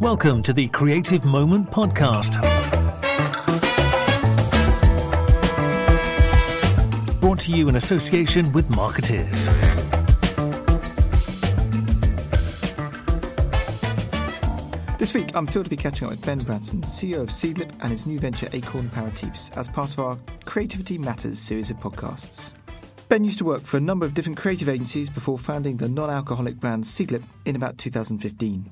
Welcome to the Creative Moment Podcast. Brought to you in association with Markettiers. This week, I'm thrilled to be catching up with Ben Branson, CEO of Seedlip and his new venture Aecorn Aperitifs, as part of our Creativity Matters series of podcasts. Ben used to work for a number of different creative agencies before founding the non alcoholic brand Seedlip in about 2015.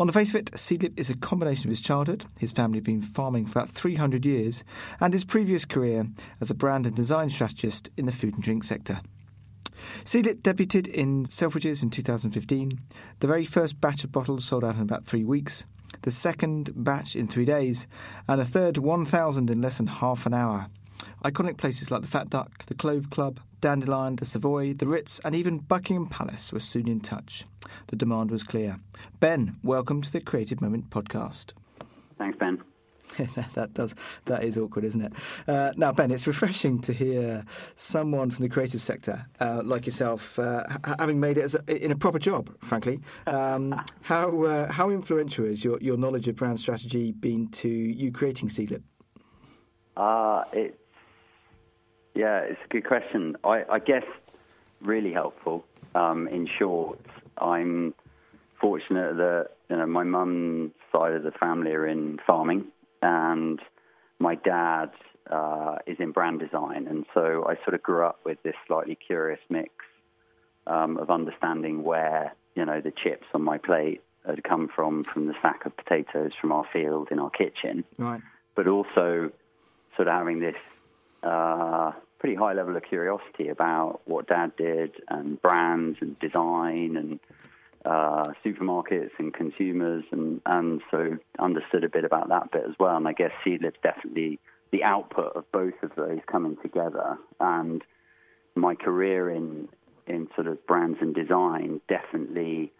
On the face of it, Seedlip is a combination of his childhood, his family had been farming for about 300 years, and his previous career as a brand and design strategist in the food and drink sector. Seedlip debuted in Selfridges in 2015. The very first batch of bottles sold out in about three weeks, the second batch in three days, and a third 1,000 in less than half an hour. Iconic places like the Fat Duck, the Clove Club, Dandelyan, the Savoy, the Ritz, and even Buckingham Palace were soon in touch. The demand was clear. Ben, welcome to the Creative Moment podcast. Thanks, Ben. that does that is awkward, isn't it? Uh, now, Ben, it's refreshing to hear someone from the creative sector uh, like yourself uh, having made it a, in a proper job. Frankly, um, how uh, how influential has your, your knowledge of brand strategy been to you creating Seedlip? Uh, it's yeah, it's a good question. I, I guess really helpful. Um, in short, I'm fortunate that you know my mum's side of the family are in farming, and my dad uh, is in brand design, and so I sort of grew up with this slightly curious mix um, of understanding where you know the chips on my plate had come from from the sack of potatoes from our field in our kitchen, right? But also sort of having this uh, pretty high level of curiosity about what Dad did and brands and design and uh, supermarkets and consumers, and, and so understood a bit about that bit as well. And I guess Seedlip's definitely the output of both of those coming together. And my career in in sort of brands and design definitely,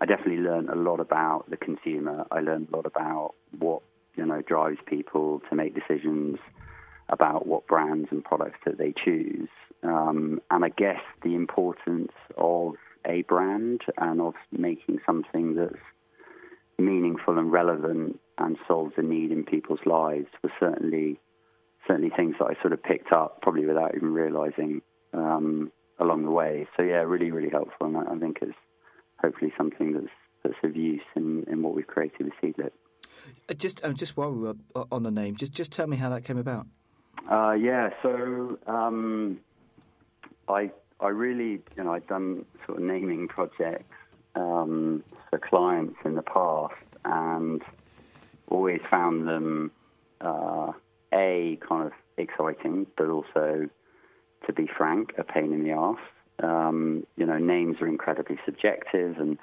I definitely learned a lot about the consumer. I learned a lot about what you know drives people to make decisions about what brands and products that they choose. Um, and I guess the importance of a brand and of making something that's meaningful and relevant and solves a need in people's lives was certainly certainly things that I sort of picked up probably without even realizing um, along the way. So yeah, really really helpful, and I, think it's hopefully something that's that's of use in, in what we've created with Seedlip. Uh, just uh, just while we were on the name, just just tell me how that came about. Uh, yeah, so um, I I really you know I've done sort of naming projects um, for clients in the past and always found them uh, a kind of exciting, but also to be frank, a pain in the ass. Um, you know, names are incredibly subjective, and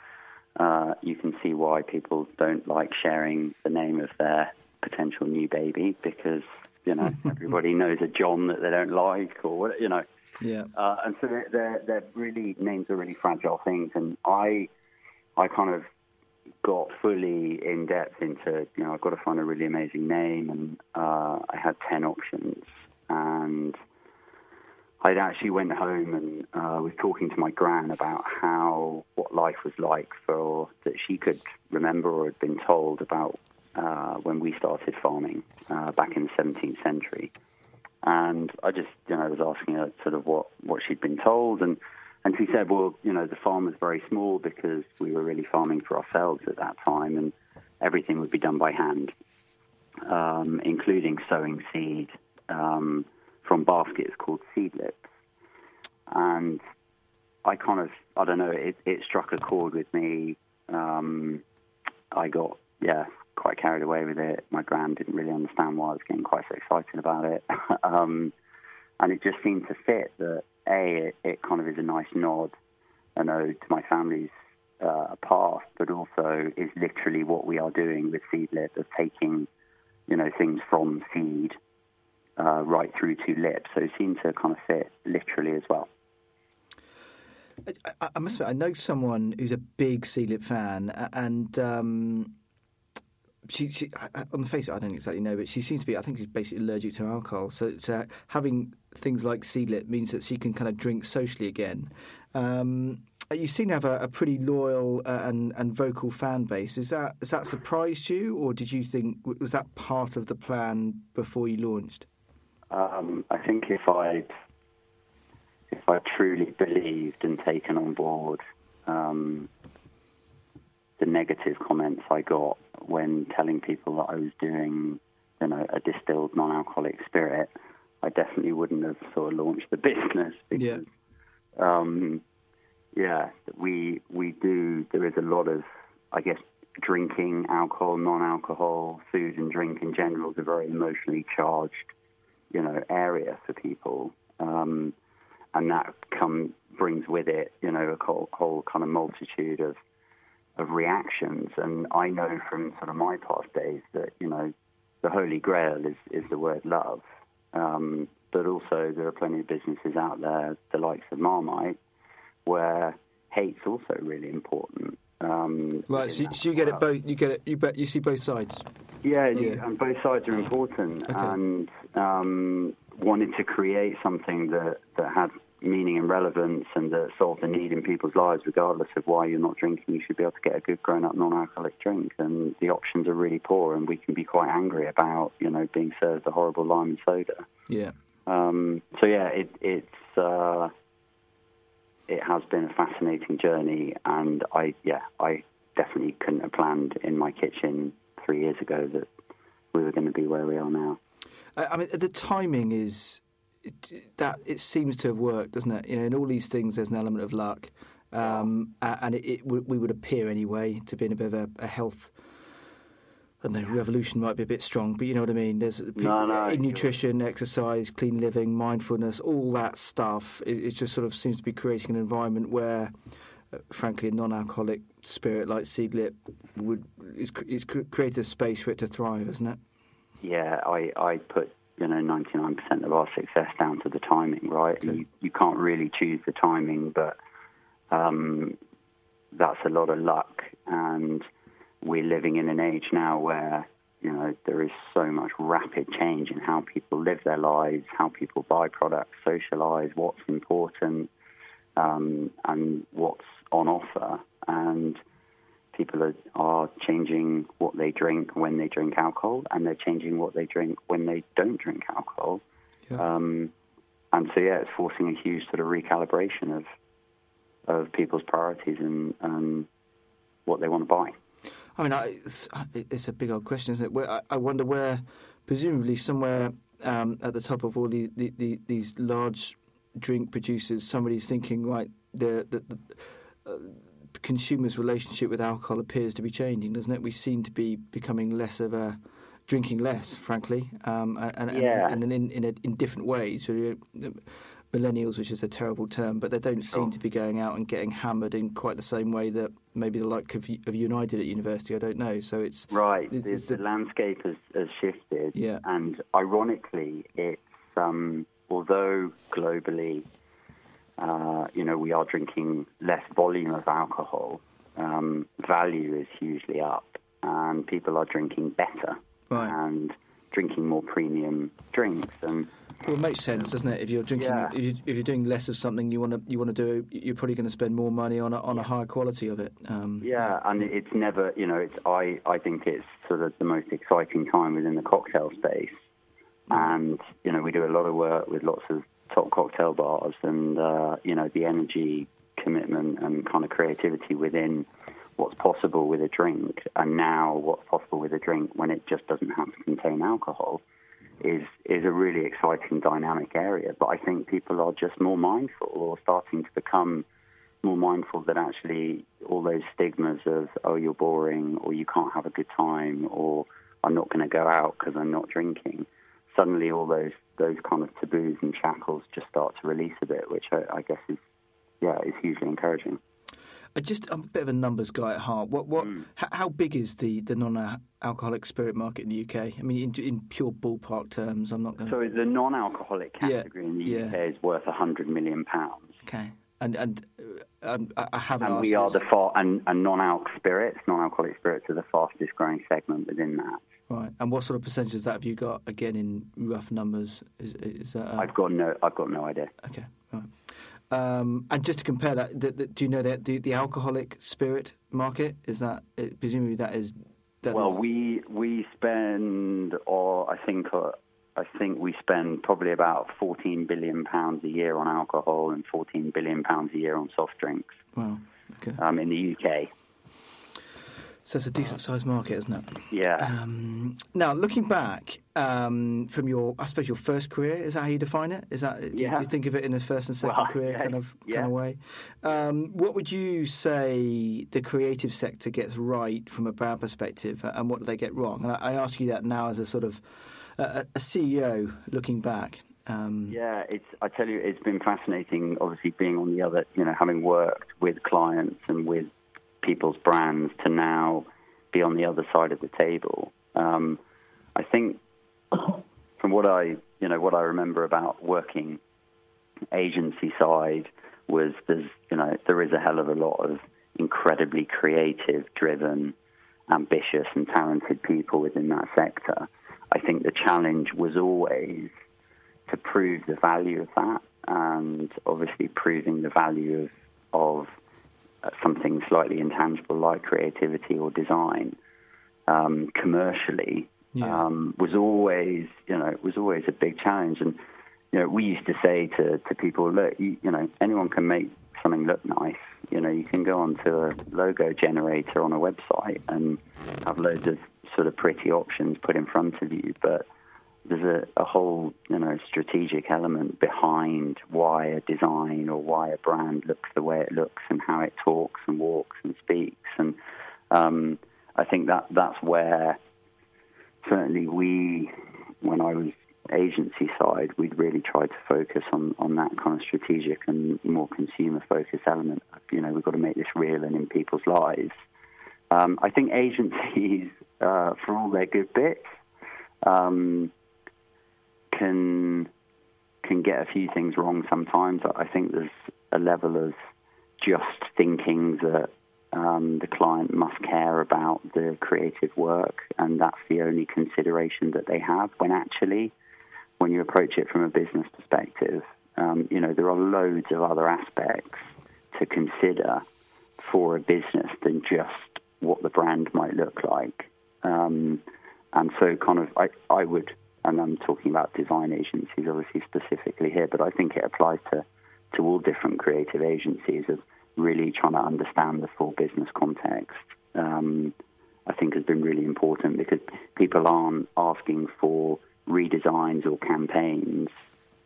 uh, you can see why people don't like sharing the name of their potential new baby because you know, everybody knows a John that they don't like, or what you know. Yeah. Uh, and so they're, they're, they're really names are really fragile things, and I I kind of got fully in depth into you know I've got to find a really amazing name, and uh, I had ten options, and I actually went home and uh, was talking to my gran about how what life was like for that she could remember or had been told about uh, when we started farming uh, back in the 17th century. And I just, you know, was asking her sort of what, what she'd been told. And, and she said, well, you know, the farm was very small because we were really farming for ourselves at that time and everything would be done by hand, um, including sowing seed um, from baskets called seedlips. And I kind of, I don't know, it, it struck a chord with me. Um, I got, yeah, quite carried away with it. My gran didn't really understand why I was getting quite so excited about it. um, and it just seemed to fit that, A, it, it, kind of is a nice nod, an ode to my family's uh, past, but also is literally what we are doing with Seedlip of taking, you know, things from seed uh, right through to lip. So it seemed to kind of fit literally as well. I, I, must admit, I know someone who's a big Seedlip fan, and um, she, she, on the face of it, I don't exactly know, but she seems to be. I think she's basically allergic to alcohol. So, having things like Seedlip means that she can kind of drink socially again. Um, you seem to have a, a pretty loyal uh, and and vocal fan base. Is that has that surprised you, or did you think was that part of the plan before you launched? Um, I think if I'd if I truly believed and taken on board um, the negative comments I got when telling people that I was doing, you know, a distilled non-alcoholic spirit, I definitely wouldn't have sort of launched the business because, Yeah. um, yeah, we we do. There is a lot of, I guess, drinking, alcohol, non-alcohol, food and drink in general is a very emotionally charged, you know, area for people, um, and that come brings with it, you know, a whole, whole kind of multitude of of reactions. And I know from sort of my past days that you know, the holy grail is is the word love. Um, but also, there are plenty of businesses out there, the likes of Marmite, where hate's also really important. Um, Right, so, so you get it both. You get it. You bet. You see both sides. Yeah, Yeah. and both sides are important. Okay. And um, wanted to create something that, that had meaning and relevance and that solved a need in people's lives, regardless of why you're not drinking. You should be able to get a good grown-up non-alcoholic drink, and the options are really poor. And we can be quite angry about, you know, being served a horrible lime and soda. Yeah. Um, so yeah, it, it's uh, it has been a fascinating journey, and I yeah I definitely couldn't have planned in my kitchen three years ago that we were going to be where we are now. I, I mean, the timing is that it seems to have worked, doesn't it? You know, in all these things, there's an element of luck, um, a- and it, it w- we would appear anyway to be in a bit of a, a health. I don't know, revolution might be a bit strong, but you know what I mean. There's No, no, in nutrition, exercise, clean living, mindfulness, all that stuff. It, it just sort of seems to be creating an environment where, uh, frankly, a non-alcoholic spirit like Seedlip would is, is created a space for it to thrive, isn't it? Yeah, I, I put you know 99% of our success down to the timing, right? You, you can't really choose the timing, but um, that's a lot of luck. And we're living in an age now where you know there is so much rapid change in how people live their lives, how people buy products, socialize, what's important, um, and what's on offer, and people are, are changing what they drink when they drink alcohol, and they're changing what they drink when they don't drink alcohol. Yeah. Um, and so, yeah, it's forcing a huge sort of recalibration of of people's priorities and um, what they want to buy. I mean, I, it's, it's a big old question, isn't it? Where, I, I wonder where, presumably somewhere um, at the top of all the, the, the, these large drink producers, somebody's thinking, right, the, the, the uh, consumers' relationship with alcohol appears to be changing, doesn't it? We seem to be becoming less of a drinking less, frankly, um, and, and, Yeah. and, in in, a, in different ways. Know, Millennials, which is a terrible term, but they don't seem Sure. to be going out and getting hammered in quite the same way that maybe the like of you, of and did at university. I don't know. So it's Right. It's- the, it's the the- landscape has, has shifted. Yeah. And ironically, it's um, although globally, uh, you know, we are drinking less volume of alcohol, um, value is hugely up, and people are drinking better Right. and drinking more premium drinks. And Well, it makes sense, doesn't it? If you're drinking, Yeah. if, you, if you're doing less of something, you want to you want to do, you're probably going to spend more money on a, on a higher quality of it. Um, Yeah, and it's never, you know, it's I I think it's sort of the most exciting time within the cocktail space, and you know we do a lot of work with lots of top cocktail bars, and uh, you know the energy, commitment, and kind of creativity within what's possible with a drink, and now what's possible with a drink when it just doesn't have to contain alcohol. Is is a really exciting dynamic area, but I think people are just more mindful or starting to become more mindful that actually all those stigmas of oh you're boring or you can't have a good time or I'm not going to go out because I'm not drinking. Suddenly, all those those kind of taboos and shackles just start to release a bit, which I, I guess is yeah is hugely encouraging. I just I'm a bit of a numbers guy at heart. What what? Hmm. How, how big is the the non-alcoholic spirit market in the UK? I mean, in, in pure ballpark terms, I'm not going. to... So the non-alcoholic Yeah, category in the yeah. UK is worth 100 million pounds. Okay, and and uh, um, I, haven't. And we are this. the far and, and non-alc spirits, non-alcoholic spirits are the fastest growing segment within that. right. And what sort of percentage of that have you got? Again, in rough numbers, is, is that? Uh, I've got no, I've got no idea. Okay. Right. Um, and just to compare that, the, the, do you know that the, the alcoholic spirit market is that uh, presumably that is that well, is- we we spend, or I think, uh, I think we spend probably about 14 billion pounds a year on alcohol and 14 billion pounds a year on soft drinks wow, okay. um, in the UK. So it's a decent sized market, isn't it? Yeah. Um, now, looking back um, from your, I suppose your first career is that how you define it? Is that do, you- Yeah. do you think of it in a first and second Well, career yeah, kind of yeah. kind of way? Um, what would you say the creative sector gets right from a brand perspective, and what do they get wrong? And I, I ask you that now as a sort of a, CEO looking back. Um, Yeah, it's. I tell you, it's been fascinating. Obviously, being on the other, you know, having worked with clients and with people's brands to now be on the other side of the table. Um, I think, from what I, you know, what I remember about working agency side was there's, you know, there is a hell of a lot of incredibly creative, driven, ambitious, and talented people within that sector. I think the challenge was always to prove the value of that, and obviously proving the value of of something slightly intangible like creativity or design um, commercially Yeah. um, was always you know was always a big challenge. And you know we used to say to to people, look, you, you know anyone can make something look nice. You know you can go onto a logo generator on a website and have loads of sort of pretty options put in front of you, but there's a, a whole you know strategic element behind why a design or why a brand looks the way it looks and how it talks and walks and speaks. And um, I think that that's where certainly we when I was agency side we'd really tried to focus on, on that kind of strategic and more consumer focused element. You know we've got to make this real and in people's lives um, I think agencies uh, for all their good bits um, can can get a few things wrong sometimes. I think there's a level of just thinking that um, the client must care about the creative work, and that's the only consideration that they have. When actually, when you approach it from a business perspective, um, you know there are loads of other aspects to consider for a business than just what the brand might look like. Um, and so, kind of, I, I would, and I'm talking about design agencies obviously specifically here, but I think it applies to, to all different creative agencies of really trying to understand the full business context. Um, I think has been really important because people aren't asking for redesigns or campaigns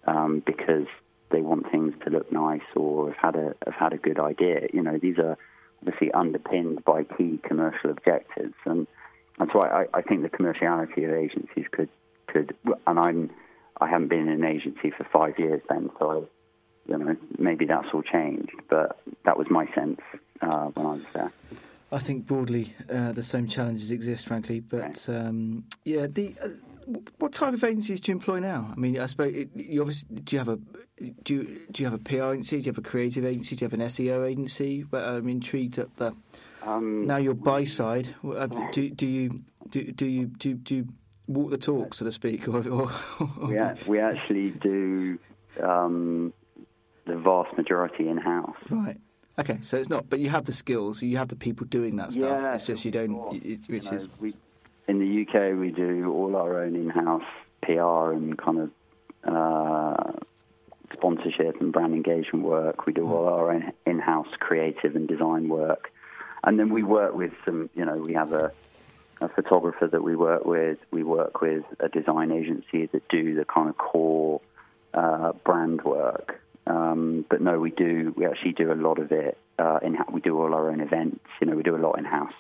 um, because they want things to look nice or have had a have had a good idea. You know, these are obviously underpinned by key commercial objectives, and that's why I, I think the commerciality of agencies could could. And I'm I haven't been in an agency for five years then, so I, you know maybe that's all changed, but that was my sense uh, when I was there. I think broadly uh, the same challenges exist, frankly. But um, yeah, the uh, what type of agencies do you employ now? I mean, I suppose it, you obviously do you have a do you, do you have a PR agency? Do you have a creative agency? Do you have an SEO agency? Well, I'm intrigued at the Um, now your buy side. Uh, Do, do you do, do you do, do you walk the talk, so to speak, or, or, or we, a- we actually do um, the vast majority in house. right? Okay, so it's not, but you have the skills. You have the people doing that stuff. Yeah, it's just you don't, which You know, is we, in the UK, we do all our own in-house PR and kind of uh, sponsorship and brand engagement work. We do all our own in-house creative and design work, and then we work with some. You know, we have a, a photographer that we work with. We work with a design agency that do the kind of core uh, brand work. Um, but no, we do. We actually do a lot of it uh, in. We do all our own events. You know, we do a lot in house.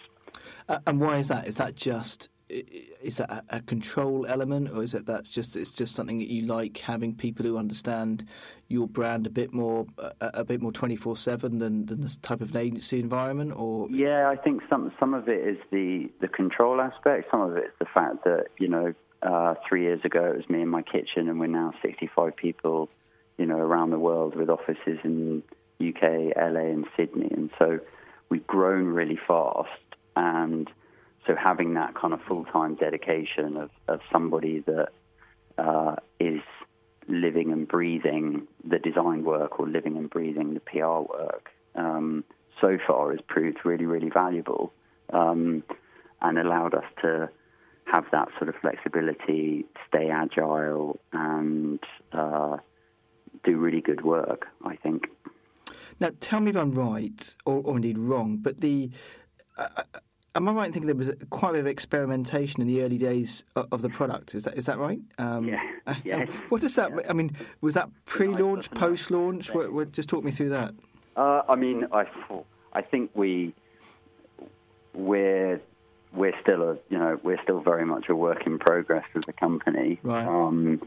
Uh, and why is that? Is that just is that a, control element, or is it that's just it's just something that you like having people who understand your brand a bit more a, a bit more twenty four seven than than this type of an agency environment, or Yeah, I think some some of it is the the control aspect. Some of it is the fact that you know uh, three years ago it was me in my kitchen, and we're now 65 people, you know, around the world with offices in UK, LA, and Sydney, and so we've grown really fast. And so having that kind of full time dedication of, of somebody that uh, is living and breathing the design work or living and breathing the PR work, um, so far has proved really, really valuable um, and allowed us to have that sort of flexibility, stay agile, and uh, do really good work, I think. Now, tell me if I'm right or, or indeed wrong, but the. Uh, uh am I right in thinking there was quite a bit of experimentation in the early days of the product? Is that is that right? Um, yeah. Yes. What does that? Yeah. I mean, was that pre-launch, post-launch? What, what, just talk me through that. Uh, I mean, I I think we we're we're still a you know we're still very much a work in progress as a company. Right. Um,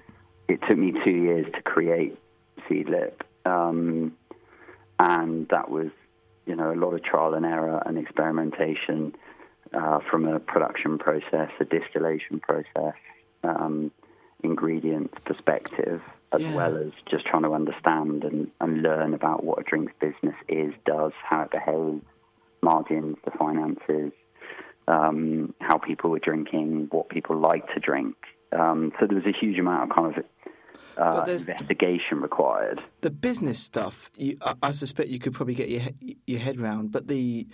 it took me two years to create Seedlip, um, and that was you know a lot of trial and error and experimentation uh, from a production process, a distillation process, um, ingredients perspective, as yeah. well as just trying to understand and, and learn about what a drinks business is, does, how it behaves, margins, the finances, um, how people were drinking, what people like to drink. Um, so there was a huge amount of kind of uh, investigation required. The business stuff, you, I, I, suspect you could probably get your your head round, but the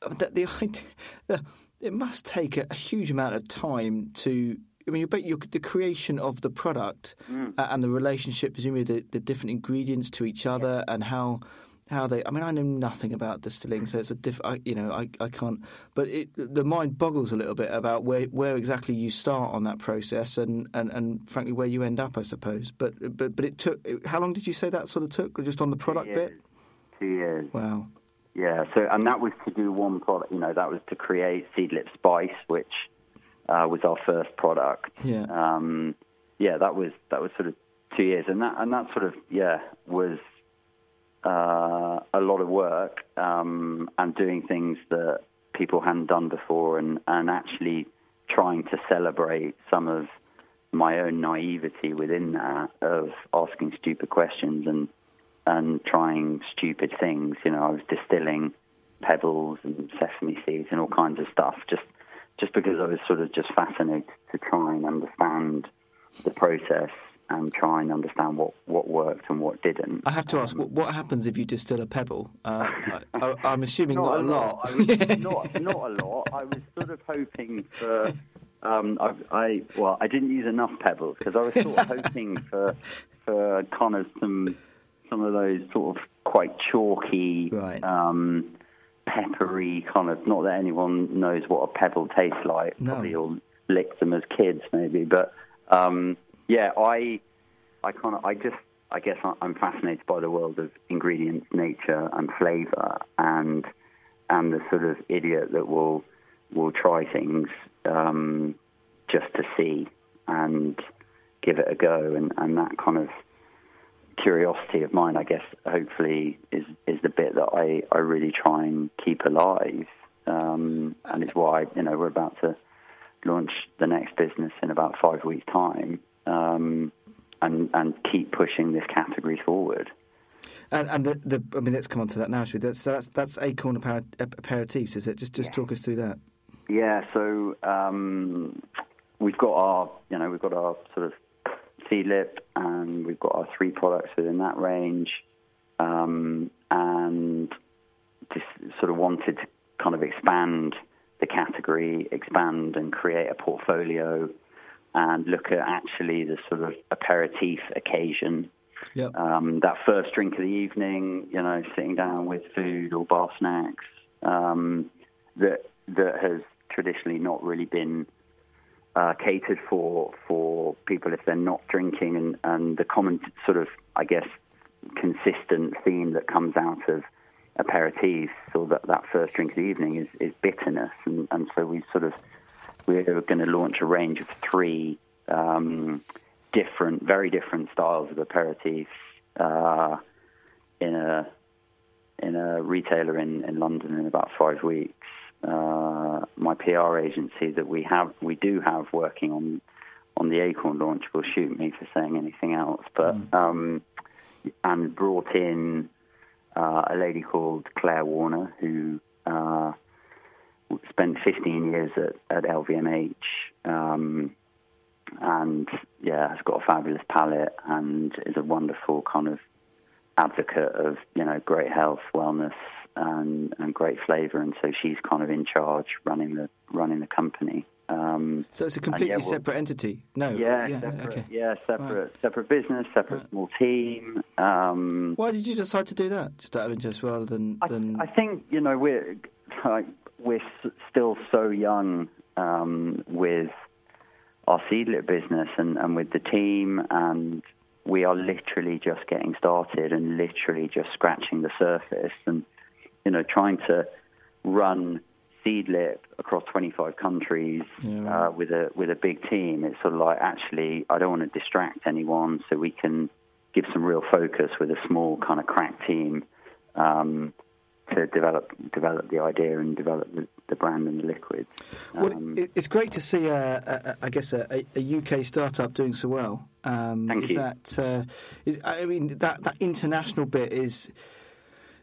the, the, the it must take a, a, huge amount of time to. I mean, you the creation of the product mm. and the relationship, presumably the, the different ingredients to each other, yeah. and how how they. I mean, I know nothing about distilling, so it's a diff. I, you know, I, I can't. But it, the mind boggles a little bit about where where exactly you start on that process, and, and, and frankly where you end up, I suppose. But but but it took. How long did you say that sort of took? Just on the product bit. Two years. Wow. Yeah. So and that was to do one product. You know, that was to create Seedlip Spice, which uh, was our first product. Yeah. Um, yeah. That was that was sort of two years, and that and that sort of yeah was uh, a lot of work um, and doing things that people hadn't done before, and, and actually trying to celebrate some of my own naivety within that of asking stupid questions and and trying stupid things. You know, I was distilling pebbles and sesame seeds and all kinds of stuff just just because I was sort of just fascinated to try and understand the process and try and understand what, what worked and what didn't. I have to ask, um, what happens if you distill a pebble? Uh, I, am assuming not, not, a lot. lot. Was, not, not a lot. I was sort of hoping for. Um, I, I, well, I didn't use enough pebbles because I was sort of hoping for for kind of some some of those sort of quite chalky, right. um, peppery kind of. Not that anyone knows what a pebble tastes like. No. Probably all licked them as kids, maybe, but. Um, yeah, I, I kind of, I just, I guess I'm fascinated by the world of ingredients, nature, and flavour, and and the sort of idiot that will will try things um, just to see and give it a go, and, and that kind of curiosity of mine, I guess, hopefully is is the bit that I, I really try and keep alive, um, and it's why you know we're about to launch the next business in about five weeks' time, um, and and keep pushing this category forward. And, and the, the, I mean, let's come on to that now. should we? That's that's that's Aecorn aperitifs, is it? Just just yeah. talk us through that. Yeah. So um, we've got our, you know, we've got our sort of Seedlip, and we've got our three products within that range, um, and just sort of wanted to kind of expand the category, expand and create a portfolio and look at actually the sort of aperitif occasion. Yep. Um, that first drink of the evening, you know, sitting down with food or bar snacks, um, that that has traditionally not really been uh, catered for for people if they're not drinking, and, and the common sort of, I guess, consistent theme that comes out of aperitifs or that, that first drink of the evening is, is bitterness, and, and so we sort of we're going to launch a range of three um, different, very different styles of aperitifs uh, in a in a retailer in, in London in about five weeks. Uh, my PR agency that we have, we do have working on on the Aecorn launch will shoot me for saying anything else, but mm. um, and brought in uh, a lady called Claire Warner who uh, spent 15 years at, at LVMH, um, and yeah, has got a fabulous palate and is a wonderful kind of advocate of you know great health, wellness, and, and great flavour. And so she's kind of in charge, running the running the company. Um, so it's a completely yeah, well, separate entity. No, yeah, yeah separate, okay. yeah, separate, right. separate business, separate right. small team. Um, Why did you decide to do that? Just out of interest, rather than, than... I, I think you know we're like, we're still so young um, with our seedlip business and, and with the team, and we are literally just getting started and literally just scratching the surface, and you know trying to run seedlip across 25 countries yeah. uh, with a with a big team. It's sort of like actually I don't want to distract anyone, so we can give some real focus with a small kind of crack team. Um, to develop develop the idea and develop the, the brand and the liquids. Um, well, it's great to see, a, I guess, a, a, UK startup doing so well. Um, Thank is you. That, uh, is, I mean, that that international bit is.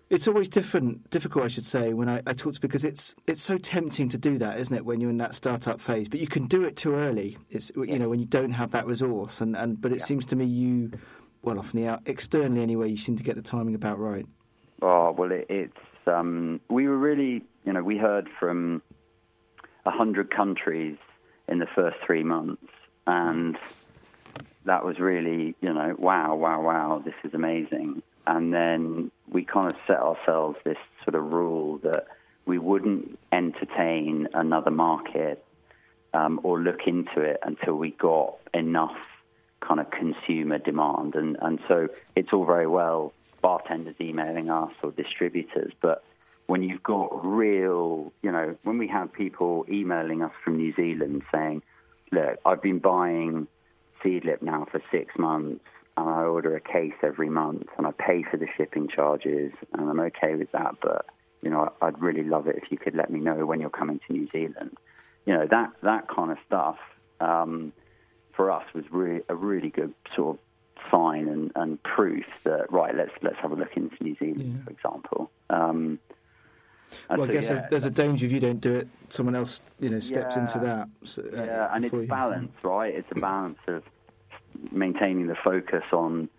It's always different, difficult, I should say, when I, I talk to because it's it's so tempting to do that, isn't it? When you're in that startup phase, but you can do it too early. It's yeah. you know when you don't have that resource, and, and but it yeah. seems to me you, well, often the out, externally anyway, you seem to get the timing about right. Oh well, it, it's um, we were really, you know, we heard from a hundred countries in the first three months, and that was really, you know, wow, wow, wow, this is amazing. And then we kind of set ourselves this sort of rule that we wouldn't entertain another market um, or look into it until we got enough kind of consumer demand. And, and so it's all very well bartenders emailing us or distributors, but when you've got real, you know, when we have people emailing us from New Zealand saying, look, I've been buying Seedlip now for six months and I order a case every month and I pay for the shipping charges and I'm okay with that, but, you know, I'd really love it if you could let me know when you're coming to New Zealand. You know, that, that kind of stuff um, for us was really a really good sort of sign and, and proof that right, let's let's have a look into New Zealand, yeah. for example. Um, well, I guess yeah, there's, a danger if you don't do it, someone else you know steps yeah, into that. So, uh, yeah, and it's balance, right? It's a balance of maintaining the focus on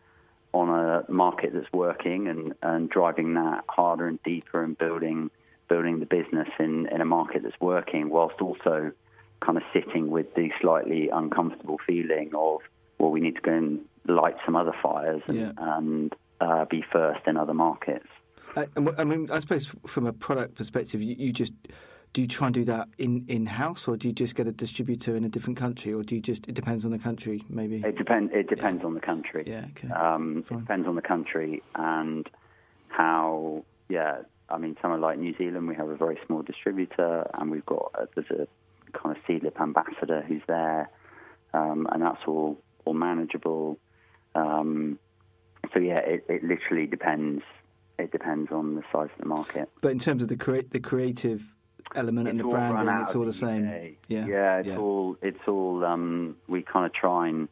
on a market that's working and, and driving that harder and deeper and building building the business in, in a market that's working, whilst also kind of sitting with the slightly uncomfortable feeling of well, we need to go and light some other fires and, yeah. and uh, be first in other markets. I, I, mean, I suppose from a product perspective, you, you, just do you try and do that in in house, or do you just get a distributor in a different country, or do you just it depends on the country, maybe? It depends. It depends yeah. on the country. Yeah, okay. Um, it depends on the country and how. Yeah, I mean, somewhere like New Zealand, we have a very small distributor, and we've got a, there's a kind of seedlip ambassador who's there, um, and that's all all manageable. Um, so yeah, it, it literally depends. It depends on the size of the market. But in terms of the crea- the creative element and the branding, it's all the, the same. Yeah, yeah, it's yeah. all it's all. Um, we kind of try and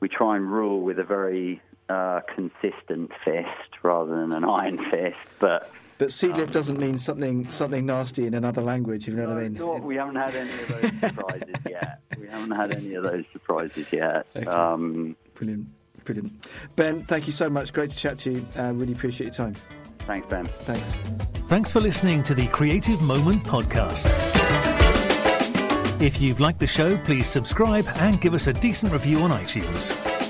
we try and rule with a very uh, consistent fist rather than an iron fist, but. But seedlip um, doesn't mean something something nasty in another language. You know no, what I mean? Not, we haven't had any of those surprises yet. We haven't had any of those surprises yet. Okay. Um, Brilliant. Brilliant. Ben, thank you so much. Great to chat to you. Uh, really appreciate your time. Thanks, Ben. Thanks. Thanks for listening to the Creative Moment podcast. If you've liked the show, please subscribe and give us a decent review on iTunes.